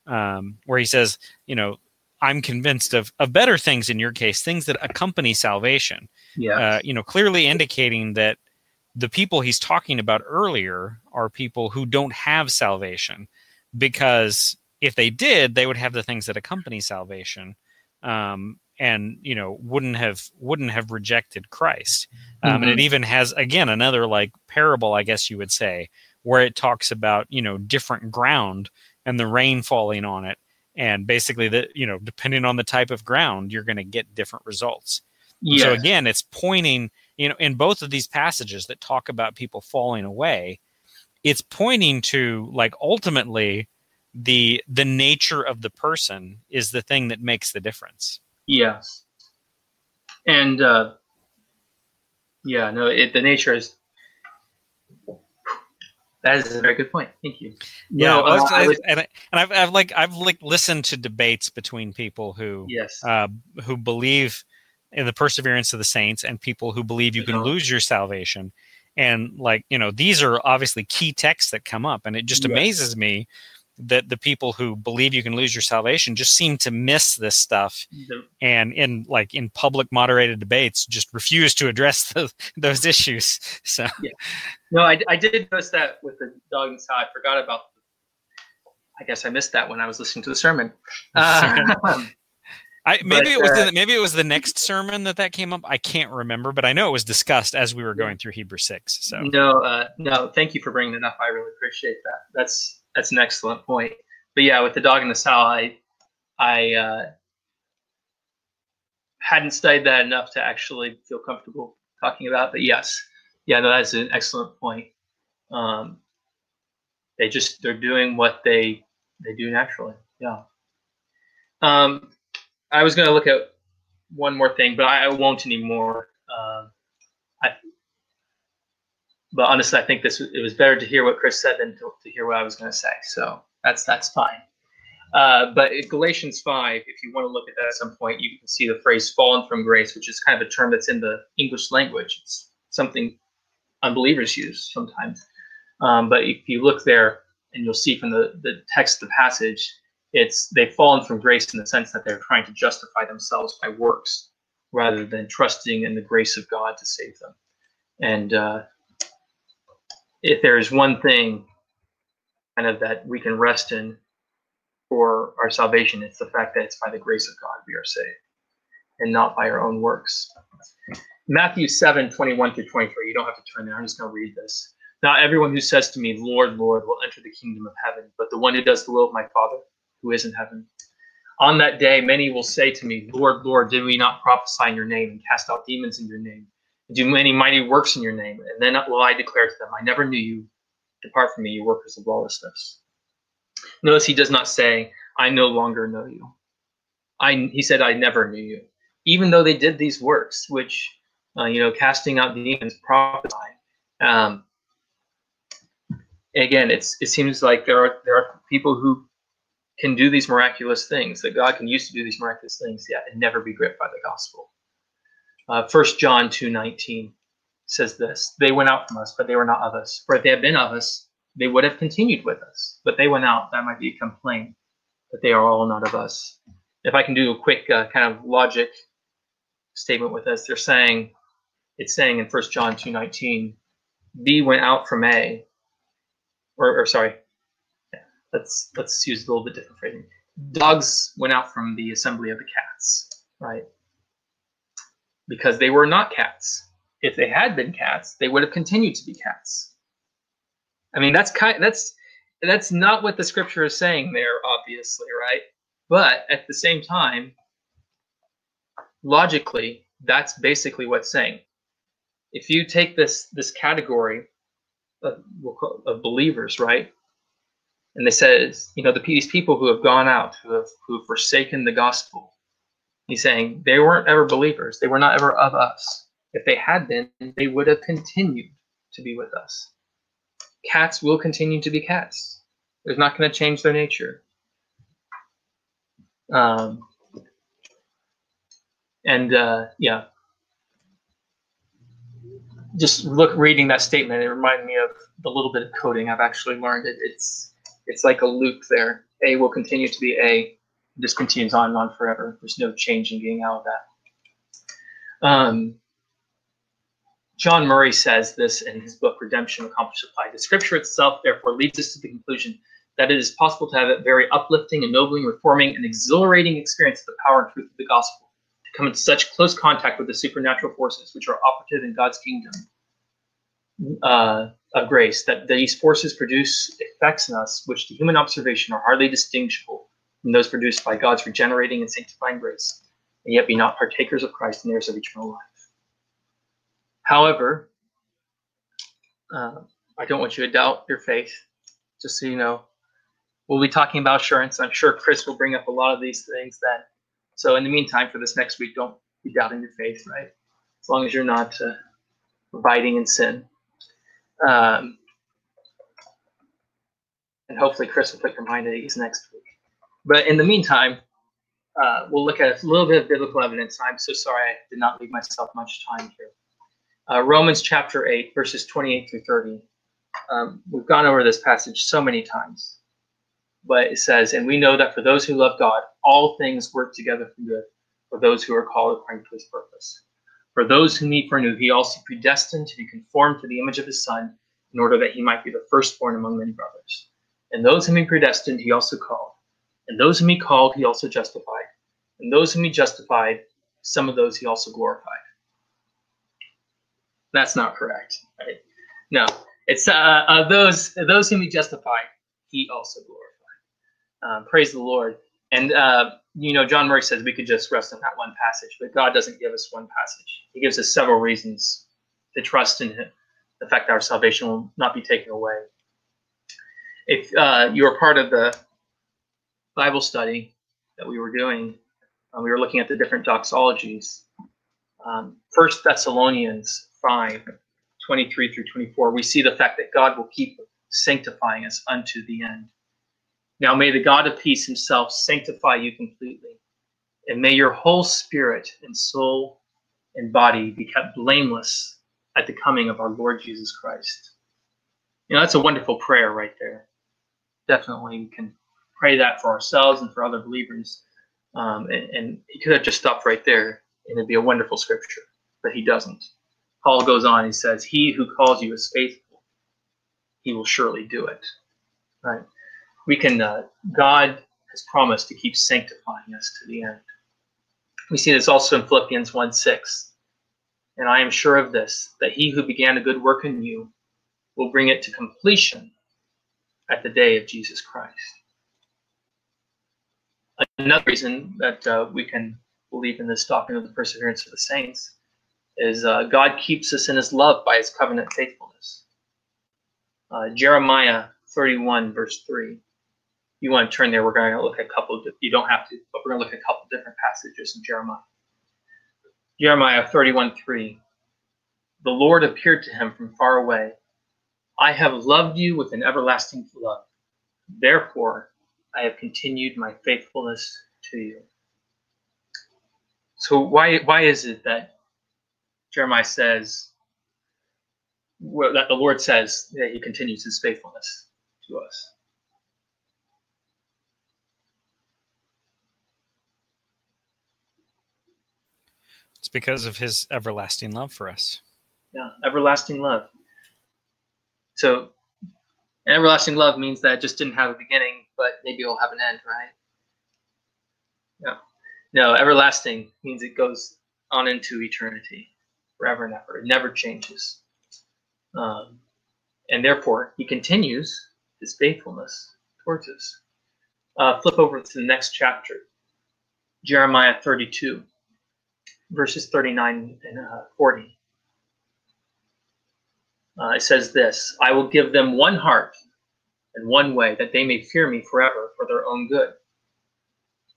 um, where he says, you know, I'm convinced of of better things in your case, things that accompany salvation. Yeah, uh, you know, clearly indicating that the people he's talking about earlier are people who don't have salvation because if they did, they would have the things that accompany salvation. Um, and you know wouldn't have wouldn't have rejected Christ. Um, mm-hmm. And it mm-hmm. even has again another like parable, I guess you would say, where it talks about you know different ground and the rain falling on it, and basically that you know depending on the type of ground, you're going to get different results. Yeah. So again, it's pointing you know in both of these passages that talk about people falling away, it's pointing to like ultimately the the nature of the person is the thing that makes the difference Yes. And uh, yeah, no, it, the nature is. That is a very good point. Thank you. Yeah, no, uh, I, was, and, I, and I've, I've like I've like listened to debates between people who yes uh, who believe in the perseverance of the saints and people who believe you can lose your salvation, and like you know these are obviously key texts that come up, and it just yes. amazes me that the people who believe you can lose your salvation just seem to miss this stuff the, and in like in public moderated debates just refuse to address the, those issues so yeah. no I, I did post that with the dog and i forgot about i guess i missed that when i was listening to the sermon uh, I, maybe but, it was uh, the, maybe it was the next sermon that that came up. I can't remember, but I know it was discussed as we were going through Hebrew six. So no, uh, no, thank you for bringing it up. I really appreciate that. That's that's an excellent point. But yeah, with the dog in the cell, I I uh, hadn't studied that enough to actually feel comfortable talking about. But yes, yeah, no, that's an excellent point. Um, they just they're doing what they they do naturally. Yeah. Um, I was going to look at one more thing, but I, I won't anymore. Um, I but honestly, I think this it was better to hear what Chris said than to, to hear what I was going to say. So that's that's fine. Uh, but Galatians 5, if you want to look at that at some point, you can see the phrase fallen from grace, which is kind of a term that's in the English language. It's something unbelievers use sometimes. Um, but if you look there and you'll see from the, the text of the passage, it's they've fallen from grace in the sense that they're trying to justify themselves by works rather than trusting in the grace of God to save them. And uh, if there's one thing kind of that we can rest in for our salvation, it's the fact that it's by the grace of God we are saved and not by our own works. Matthew 7, 21 through 23. You don't have to turn there. I'm just going to read this. Not everyone who says to me, Lord, Lord, will enter the kingdom of heaven, but the one who does the will of my Father who is in heaven. On that day, many will say to me, Lord, Lord, did we not prophesy in your name and cast out demons in your name do many mighty works in your name. And then will I declare to them, I never knew you. Depart from me, you workers of lawlessness. Notice he does not say, I no longer know you. I, he said, I never knew you. Even though they did these works, which, uh, you know, casting out demons, prophesying. Um, again, it's, it seems like there are, there are people who can do these miraculous things, that God can use to do these miraculous things, yet and never be gripped by the gospel. Uh, 1 John 2.19 says this, They went out from us, but they were not of us. For if they had been of us, they would have continued with us. But they went out, that might be a complaint, but they are all not of us. If I can do a quick uh, kind of logic statement with this, they're saying, it's saying in 1 John 2.19, B went out from A, or, or sorry, let's let's use a little bit different phrasing. Dogs went out from the assembly of the cats, right? Because they were not cats. If they had been cats, they would have continued to be cats. I mean, that's kind that's that's not what the scripture is saying there, obviously, right? But at the same time, logically, that's basically what's saying. If you take this this category of, of believers, right? And they says, you know, the these people who have gone out, who have who have forsaken the gospel, He's saying they weren't ever believers. They were not ever of us. If they had been, they would have continued to be with us. Cats will continue to be cats. There's not going to change their nature. Um, and uh, yeah, just look reading that statement. It reminded me of the little bit of coding I've actually learned. It, it's it's like a loop there. A will continue to be A. This continues on and on forever. There's no change in getting out of that. Um, John Murray says this in his book Redemption Accomplished and Applied. The scripture itself, therefore, leads us to the conclusion that it is possible to have a very uplifting, ennobling, reforming, and exhilarating experience of the power and truth of the gospel, to come into such close contact with the supernatural forces which are operative in God's kingdom uh, of grace, that these forces produce effects in us which to human observation are hardly distinguishable from those produced by God's regenerating and sanctifying grace, and yet be not partakers of Christ and heirs of eternal life. However, uh, I don't want you to doubt your faith, just so you know. We'll be talking about assurance. I'm sure Chris will bring up a lot of these things then. So in the meantime, for this next week, don't be doubting your faith, right? As long as you're not uh, abiding in sin. Um, and hopefully Chris will put your mind at ease next week. But in the meantime, uh, we'll look at a little bit of biblical evidence. I'm so sorry I did not leave myself much time here. Uh, Romans chapter 8, verses 28 through 30. Um, we've gone over this passage so many times, but it says, And we know that for those who love God, all things work together for good for those who are called according to his purpose. For those whom he foreknew, he also predestined to be conformed to the image of his Son, in order that he might be the firstborn among many brothers. And those whom he predestined, he also called. And those whom he called, he also justified. And those whom he justified, some of those he also glorified. That's not correct. Right? No, it's uh, uh, those those whom he justified, he also glorified. Um, praise the Lord. And uh, you know, John Murray says we could just rest on that one passage, but God doesn't give us one passage. He gives us several reasons to trust in Him, the fact that our salvation will not be taken away. If uh, you are part of the Bible study that we were doing, uh, we were looking at the different doxologies. Um, First Thessalonians 5, 23 through 24, we see the fact that God will keep sanctifying us unto the end. Now may the God of peace himself sanctify you completely, and may your whole spirit and soul and body be kept blameless at the coming of our Lord Jesus Christ. You know, that's a wonderful prayer right there. Definitely can pray that for ourselves and for other believers. Um, and, and he could have just stopped right there, and it'd be a wonderful scripture, but he doesn't. Paul goes on, he says, He who calls you is faithful, he will surely do it. Right? We can, uh, God has promised to keep sanctifying us to the end. We see this also in Philippians 1 6. And I am sure of this, that he who began a good work in you will bring it to completion at the day of Jesus Christ. Another reason that uh, we can believe in this doctrine of the perseverance of the saints is uh, God keeps us in his love by his covenant faithfulness. Uh, Jeremiah 31, verse 3. You want to turn there, we're going to look at a couple, of, you don't have to, but we're going to look at a couple different passages in Jeremiah. Jeremiah 31, 3. The Lord appeared to him from far away. I have loved you with an everlasting love. Therefore, I have continued my faithfulness to you. So why why is it that Jeremiah says well, that the Lord says that He continues His faithfulness to us. It's because of His everlasting love for us. Yeah, everlasting love. So, everlasting love means that it just didn't have a beginning, but maybe it'll have an end, right? Yeah. No, everlasting means it goes on into eternity forever and ever. It never changes. Um, and therefore, he continues his faithfulness towards us. Uh, flip over to the next chapter, Jeremiah 32, verses 39 and uh, 40. Uh, it says this I will give them one heart and one way, that they may fear me forever for their own good,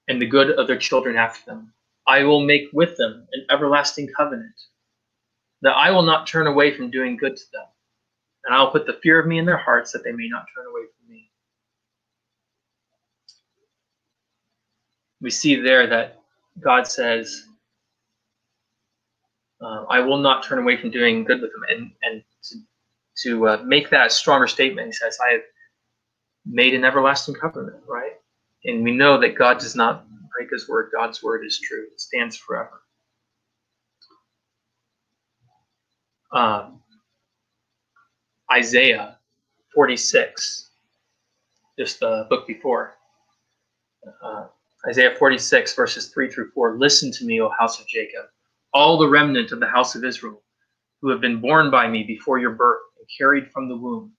and the good of their children after them. I will make with them an everlasting covenant that I will not turn away from doing good to them, and I will put the fear of me in their hearts that they may not turn away from me. We see there that God says, uh, I will not turn away from doing good with them. And, and to, to uh, make that a stronger statement, he says, I have made an everlasting covenant, right? And we know that God does not break his word. God's word is true, it stands forever. Um, Isaiah 46, just the book before. Uh, Isaiah 46, verses 3 through 4. Listen to me, O house of Jacob, all the remnant of the house of Israel, who have been born by me before your birth and carried from the womb.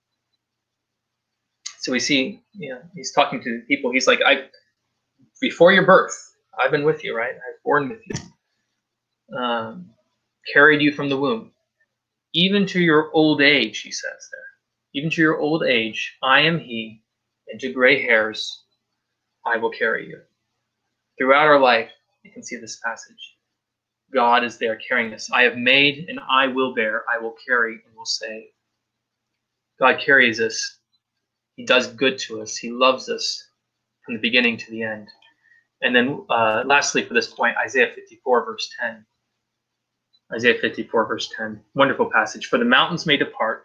So we see, you know, he's talking to people. He's like, I, before your birth, I've been with you, right? I've born with you, um, carried you from the womb, even to your old age. He says there, even to your old age, I am He, and to gray hairs, I will carry you. Throughout our life, you can see this passage. God is there carrying us. I have made and I will bear, I will carry and will save. God carries us. He does good to us. He loves us from the beginning to the end. And then, uh, lastly, for this point, Isaiah 54, verse 10. Isaiah 54, verse 10. Wonderful passage. For the mountains may depart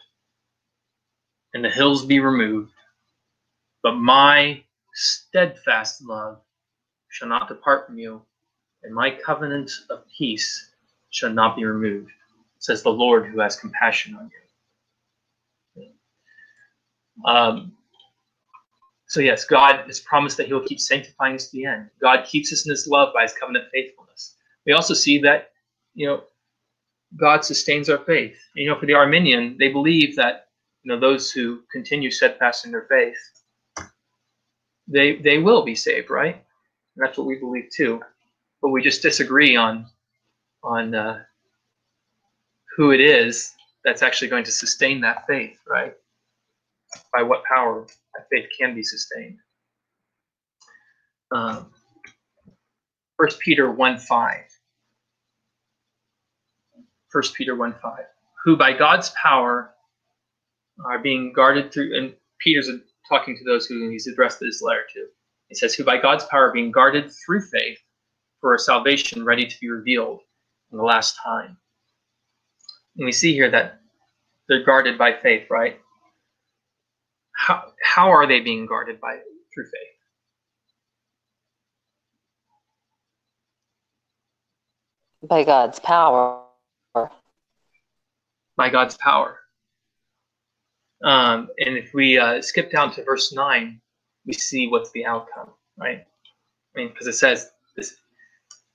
and the hills be removed, but my steadfast love shall not depart from you, and my covenant of peace shall not be removed, says the Lord who has compassion on you. Um, so, yes, God has promised that He will keep sanctifying us to the end. God keeps us in His love by His covenant faithfulness. We also see that, you know, God sustains our faith. You know, for the Arminian, they believe that, you know, those who continue steadfast in their faith, they they will be saved, right? And that's what we believe too. But we just disagree on on uh, who it is that's actually going to sustain that faith, right? By what power that faith can be sustained. Um, 1 Peter 1 5. 1 Peter 1 5. Who by God's power are being guarded through, and Peter's talking to those who he's addressed this letter to. He says, Who by God's power are being guarded through faith for a salvation ready to be revealed in the last time. And we see here that they're guarded by faith, right? How, how are they being guarded by through faith? By God's power. By God's power. Um, and if we uh, skip down to verse 9, we see what's the outcome, right? I mean, because it says this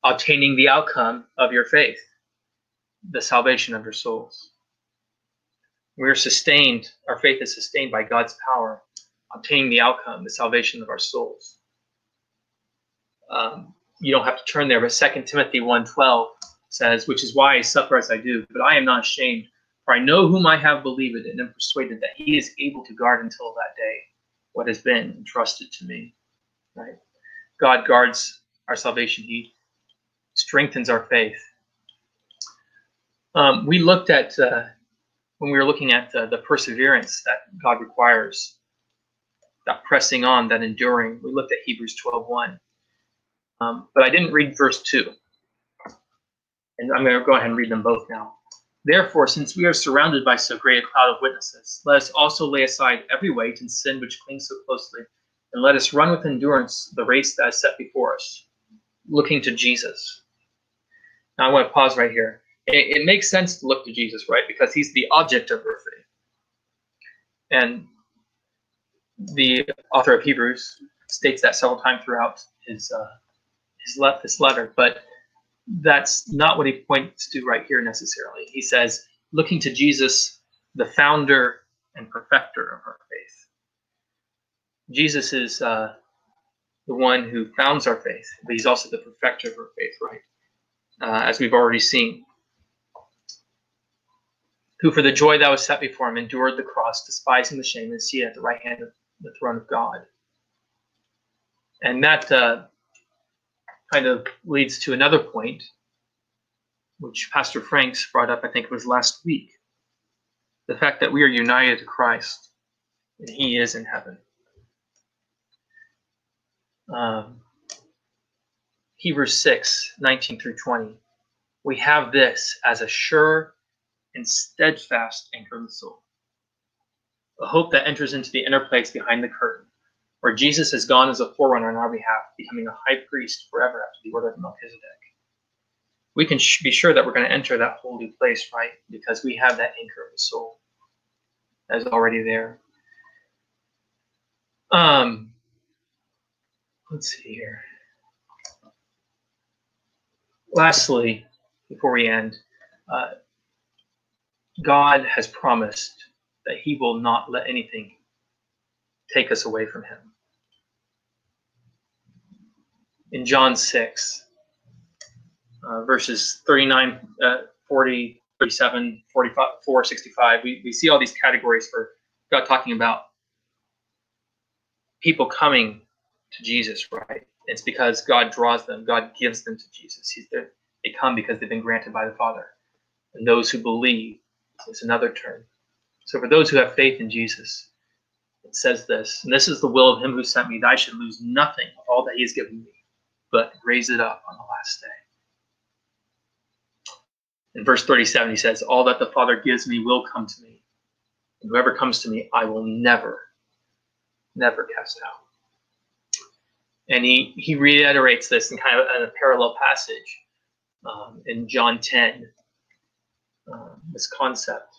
obtaining the outcome of your faith, the salvation of your souls. We're sustained, our faith is sustained by God's power, obtaining the outcome, the salvation of our souls. Um, you don't have to turn there, but 2 Timothy 1.12 says, which is why I suffer as I do, but I am not ashamed, for I know whom I have believed and am persuaded that he is able to guard until that day what has been entrusted to me. Right? God guards our salvation. He strengthens our faith. Um, we looked at uh, when we were looking at uh, the perseverance that God requires, that pressing on, that enduring. We looked at Hebrews 12:1, um, but I didn't read verse two, and I'm going to go ahead and read them both now. Therefore, since we are surrounded by so great a cloud of witnesses, let us also lay aside every weight and sin which clings so closely, and let us run with endurance the race that is set before us, looking to Jesus. Now, I want to pause right here. It, it makes sense to look to Jesus, right? Because he's the object of our faith. And the author of Hebrews states that several times throughout his uh, his, le- his letter. But that's not what he points to right here necessarily. He says, looking to Jesus, the founder and perfecter of our faith. Jesus is uh, the one who founds our faith, but he's also the perfecter of our faith, right? Uh, as we've already seen. Who, for the joy that was set before him, endured the cross, despising the shame, and seated at the right hand of the throne of God. And that uh, kind of leads to another point which Pastor Franks brought up, I think it was last week. The fact that we are united to Christ and He is in heaven. Um, Hebrews 6 19 through 20. We have this as a sure and steadfast anchor the soul, a hope that enters into the inner place behind the curtain, where Jesus has gone as a forerunner on our behalf, becoming a high priest forever after the order of Melchizedek. We can sh- be sure that we're going to enter that holy place, right? Because we have that anchor of the soul that is already there. Um, let's see here. Lastly, before we end, uh, God has promised that He will not let anything take us away from Him. In John 6, uh, verses 39, uh, 40, 37, 45, 4, 65, we, we see all these categories for God talking about people coming to Jesus, right? It's because God draws them, God gives them to Jesus. He's. They come because they've been granted by the Father. And those who believe is another term. So for those who have faith in Jesus, it says this, and this is the will of him who sent me, that I should lose nothing of all that he has given me, but raise it up on the last day. In verse 37, he says, All that the Father gives me will come to me. And whoever comes to me, I will never, never cast out. And he, he reiterates this in kind of a parallel passage um, in John 10, um, this concept.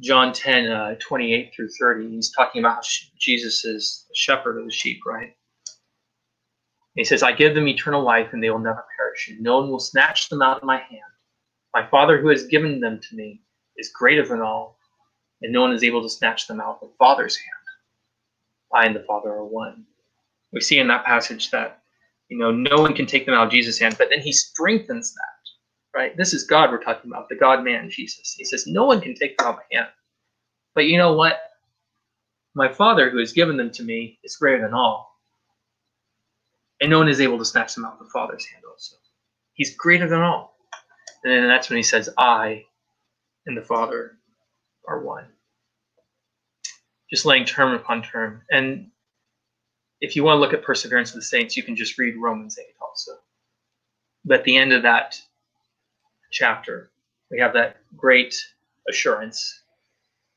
John 10, uh, 28 through 30, he's talking about Jesus is the shepherd of the sheep, right? He says, I give them eternal life and they will never perish, and no one will snatch them out of my hand. My Father who has given them to me is greater than all, and no one is able to snatch them out of the Father's hand. I and the Father are one. We see in that passage that, you know, no one can take them out of Jesus' hand, but then he strengthens that, right? This is God we're talking about, the God man, Jesus. He says, no one can take them out of my hand. But you know what? My Father who has given them to me is greater than all and no one is able to snatch them out of the Father's hand also. He's greater than all. And then that's when he says, I and the Father are one. Just laying term upon term. And if you want to look at perseverance of the saints, you can just read Romans 8 also. But at the end of that chapter, we have that great assurance.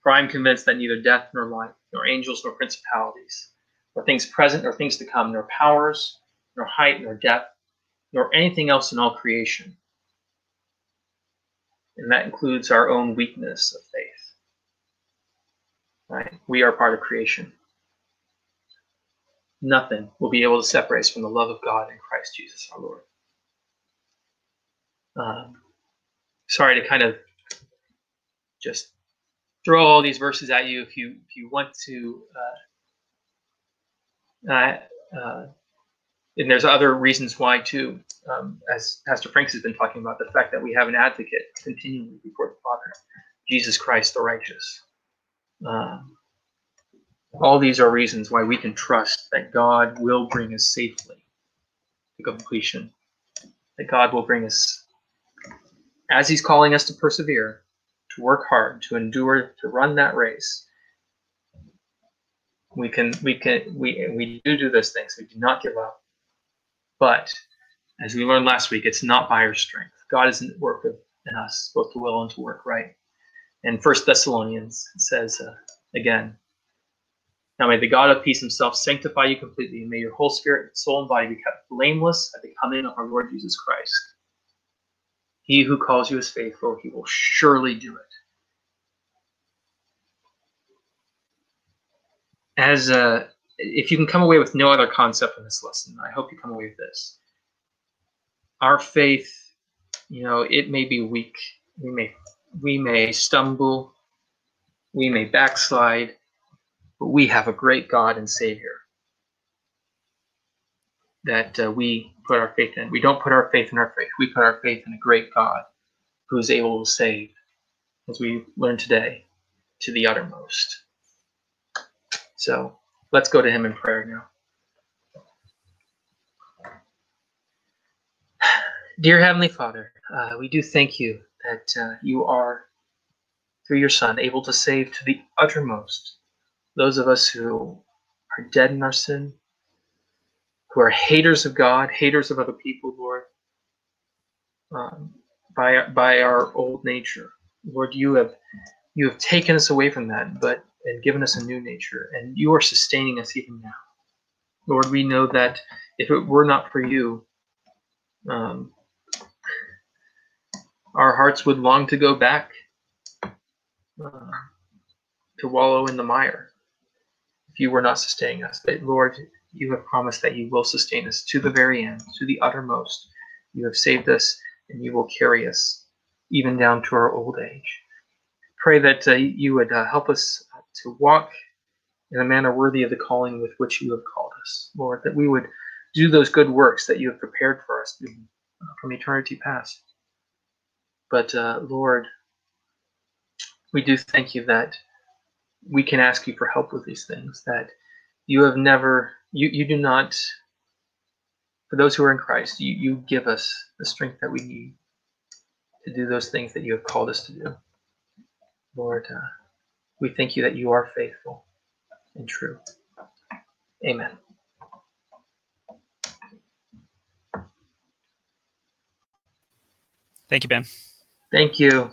For I am convinced that neither death nor life, nor angels nor principalities, nor things present nor things to come, nor powers, nor height, nor depth, nor anything else in all creation. And that includes our own weakness of faith. Right? We are part of creation. Nothing will be able to separate us from the love of God in Christ Jesus our Lord. Um, sorry to kind of just throw all these verses at you if you if you want to uh, uh, uh, and there's other reasons why too, um, as Pastor Franks has been talking about, the fact that we have an advocate continually before the Father, Jesus Christ the righteous. Um, all these are reasons why we can trust that God will bring us safely to completion. That God will bring us, as He's calling us to persevere, to work hard, to endure, to run that race. We can, we can, we we do do those things. We do not give up. But as we learned last week, it's not by our strength. God is at work in us, both to will and to work right. And First Thessalonians says uh, again, now may the God of peace himself sanctify you completely, and may your whole spirit, soul, and body be kept blameless at the coming of our Lord Jesus Christ. He who calls you is faithful, he will surely do it. As uh, if you can come away with no other concept in this lesson, I hope you come away with this. Our faith, you know, it may be weak. We may we may stumble, we may backslide, but we have a great God and Savior that uh, we put our faith in. We don't put our faith in our faith. We put our faith in a great God who is able to save, as we learned today, to the uttermost. So Let's go to him in prayer now. Dear Heavenly Father, uh, we do thank you that uh, you are, through your Son, able to save to the uttermost those of us who are dead in our sin, who are haters of God, haters of other people, Lord, um, by by our old nature. Lord, you have you have taken us away from that, but and given us a new nature, and you are sustaining us even now. Lord, we know that if it were not for you, um, our hearts would long to go back uh, to wallow in the mire if you were not sustaining us. But Lord, you have promised that you will sustain us to the very end, to the uttermost. You have saved us, and you will carry us even down to our old age. Pray that uh, you would uh, help us to walk in a manner worthy of the calling with which you have called us, Lord, that we would do those good works that you have prepared for us from eternity past. But uh, Lord, we do thank you that we can ask you for help with these things, that you have never, you, you do not, for those who are in Christ, you, you give us the strength that we need to do those things that you have called us to do. Lord, uh, we thank you that you are faithful and true. Amen. Thank you, Ben. Thank you.